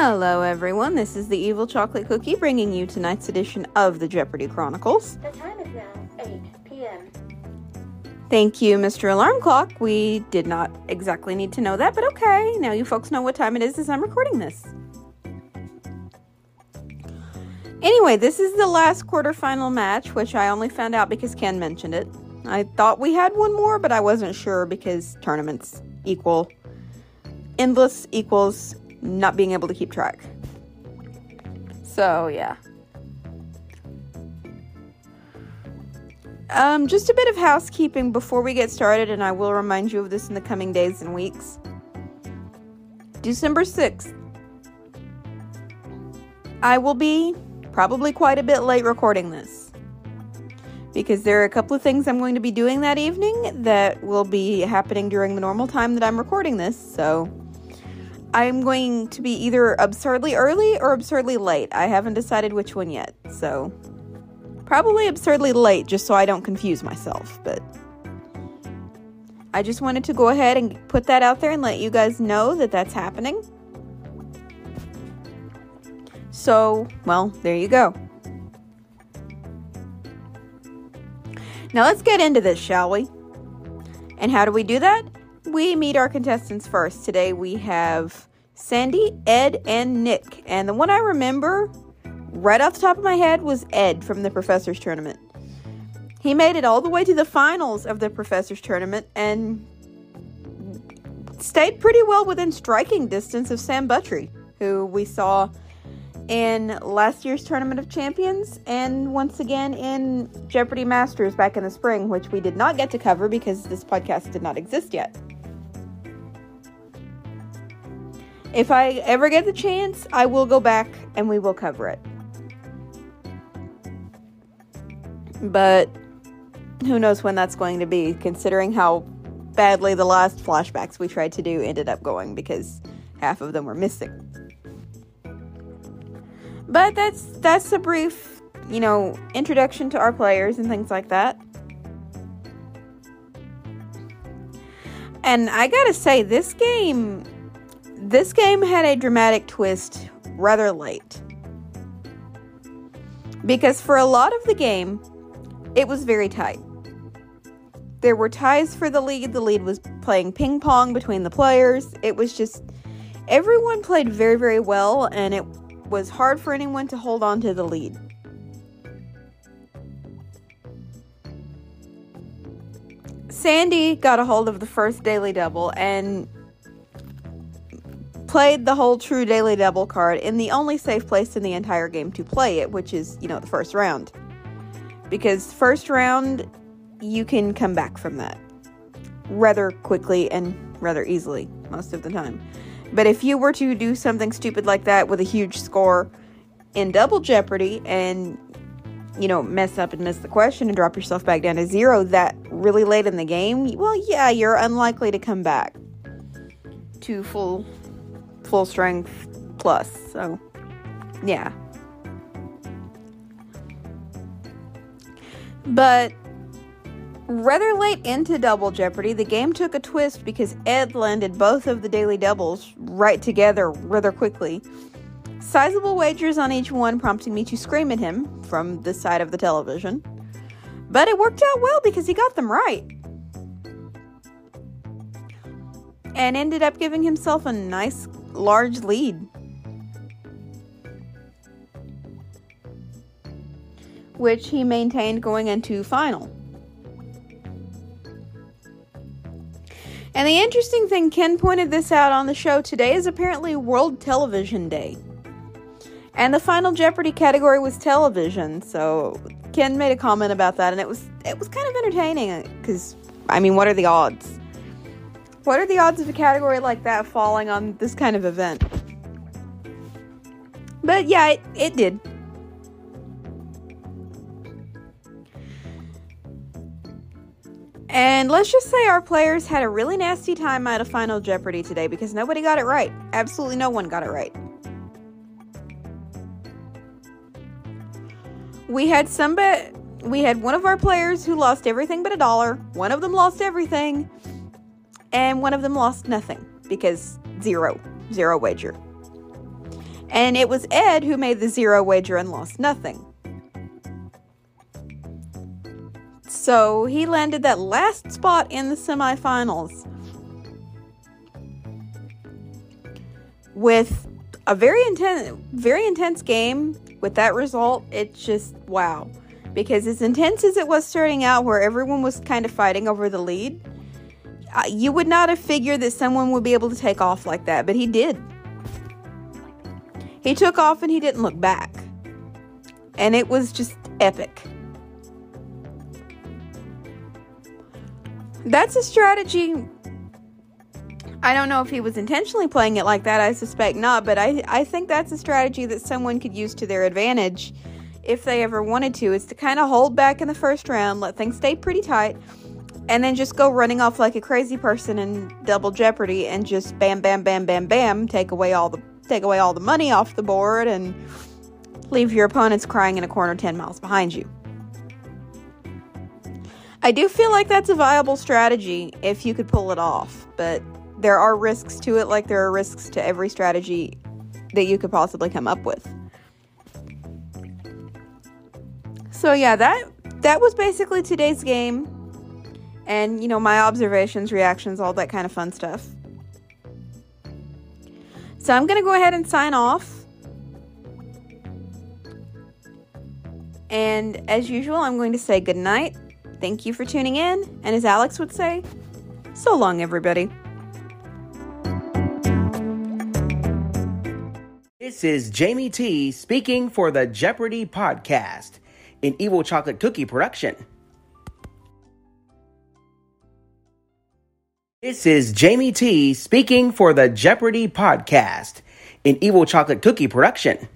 Hello, everyone. This is the Evil Chocolate Cookie bringing you tonight's edition of the Jeopardy Chronicles. The time is now 8 p.m. Thank you, Mr. Alarm Clock. We did not exactly need to know that, but okay. Now you folks know what time it is as I'm recording this. Anyway, this is the last quarterfinal match, which I only found out because Ken mentioned it. I thought we had one more, but I wasn't sure because tournaments equal endless equals not being able to keep track. So, yeah. Um, just a bit of housekeeping before we get started, and I will remind you of this in the coming days and weeks. December 6th. I will be probably quite a bit late recording this because there are a couple of things I'm going to be doing that evening that will be happening during the normal time that I'm recording this, so I'm going to be either absurdly early or absurdly late. I haven't decided which one yet, so probably absurdly late just so I don't confuse myself, but I just wanted to go ahead and put that out there and let you guys know that that's happening. So, well, there you go. Now let's get into this, shall we? And how do we do that? We meet our contestants first. Today we have Sandy, Ed, and Nick. And the one I remember right off the top of my head was Ed from the Professor's Tournament. He made it all the way to the finals of the Professor's Tournament and stayed pretty well within striking distance of Sam Buttrey, who we saw in last year's Tournament of Champions and once again in Jeopardy Masters back in the spring, which we did not get to cover because this podcast did not exist yet. If I ever get the chance, I will go back and we will cover it. But who knows when that's going to be, considering how badly the last flashbacks we tried to do ended up going because half of them were missing. But that's that's a brief, you know, introduction to our players and things like that. And I gotta say, this game this game had a dramatic twist rather late. Because for a lot of the game, it was very tight. There were ties for the lead. The lead was playing ping pong between the players. It was just everyone played very, very well, and it was hard for anyone to hold on to the lead. Sandy got a hold of the first daily double and played the whole true daily double card in the only safe place in the entire game to play it, which is, you know, the first round. Because first round, you can come back from that rather quickly and rather easily most of the time. But if you were to do something stupid like that with a huge score in double jeopardy and you know, mess up and miss the question and drop yourself back down to zero that really late in the game, well, yeah, you're unlikely to come back to full full strength plus. So, yeah. But rather late into Double Jeopardy, the game took a twist because Ed landed both of the daily doubles right together rather quickly. Sizable wagers on each one, prompting me to scream at him from the side of the television. But it worked out well because he got them right. And ended up giving himself a nice large lead. Which he maintained going into final. And the interesting thing, Ken pointed this out on the show today, is apparently World Television Day. And the final Jeopardy category was television, so Ken made a comment about that, and it was it was kind of entertaining uh, because I mean, what are the odds? What are the odds of a category like that falling on this kind of event? But yeah, it, it did. And let's just say our players had a really nasty time at a Final Jeopardy today because nobody got it right. Absolutely no one got it right. We had some somebody, we had one of our players who lost everything but a dollar. One of them lost everything, and one of them lost nothing because zero, zero wager. And it was Ed who made the zero wager and lost nothing. So he landed that last spot in the semifinals with a very intense very intense game with that result it's just wow because as intense as it was starting out where everyone was kind of fighting over the lead you would not have figured that someone would be able to take off like that but he did he took off and he didn't look back and it was just epic that's a strategy. I don't know if he was intentionally playing it like that. I suspect not, but I I think that's a strategy that someone could use to their advantage if they ever wanted to. Is to kind of hold back in the first round, let things stay pretty tight, and then just go running off like a crazy person in double jeopardy and just bam bam bam bam bam take away all the take away all the money off the board and leave your opponents crying in a corner 10 miles behind you. I do feel like that's a viable strategy if you could pull it off, but there are risks to it, like there are risks to every strategy that you could possibly come up with. So yeah, that that was basically today's game. And you know, my observations, reactions, all that kind of fun stuff. So I'm going to go ahead and sign off. And as usual, I'm going to say good night Thank you for tuning in, and as Alex would say, so long, everybody. This is Jamie T speaking for the Jeopardy podcast, an Evil Chocolate Cookie production. This is Jamie T speaking for the Jeopardy podcast, an Evil Chocolate Cookie production.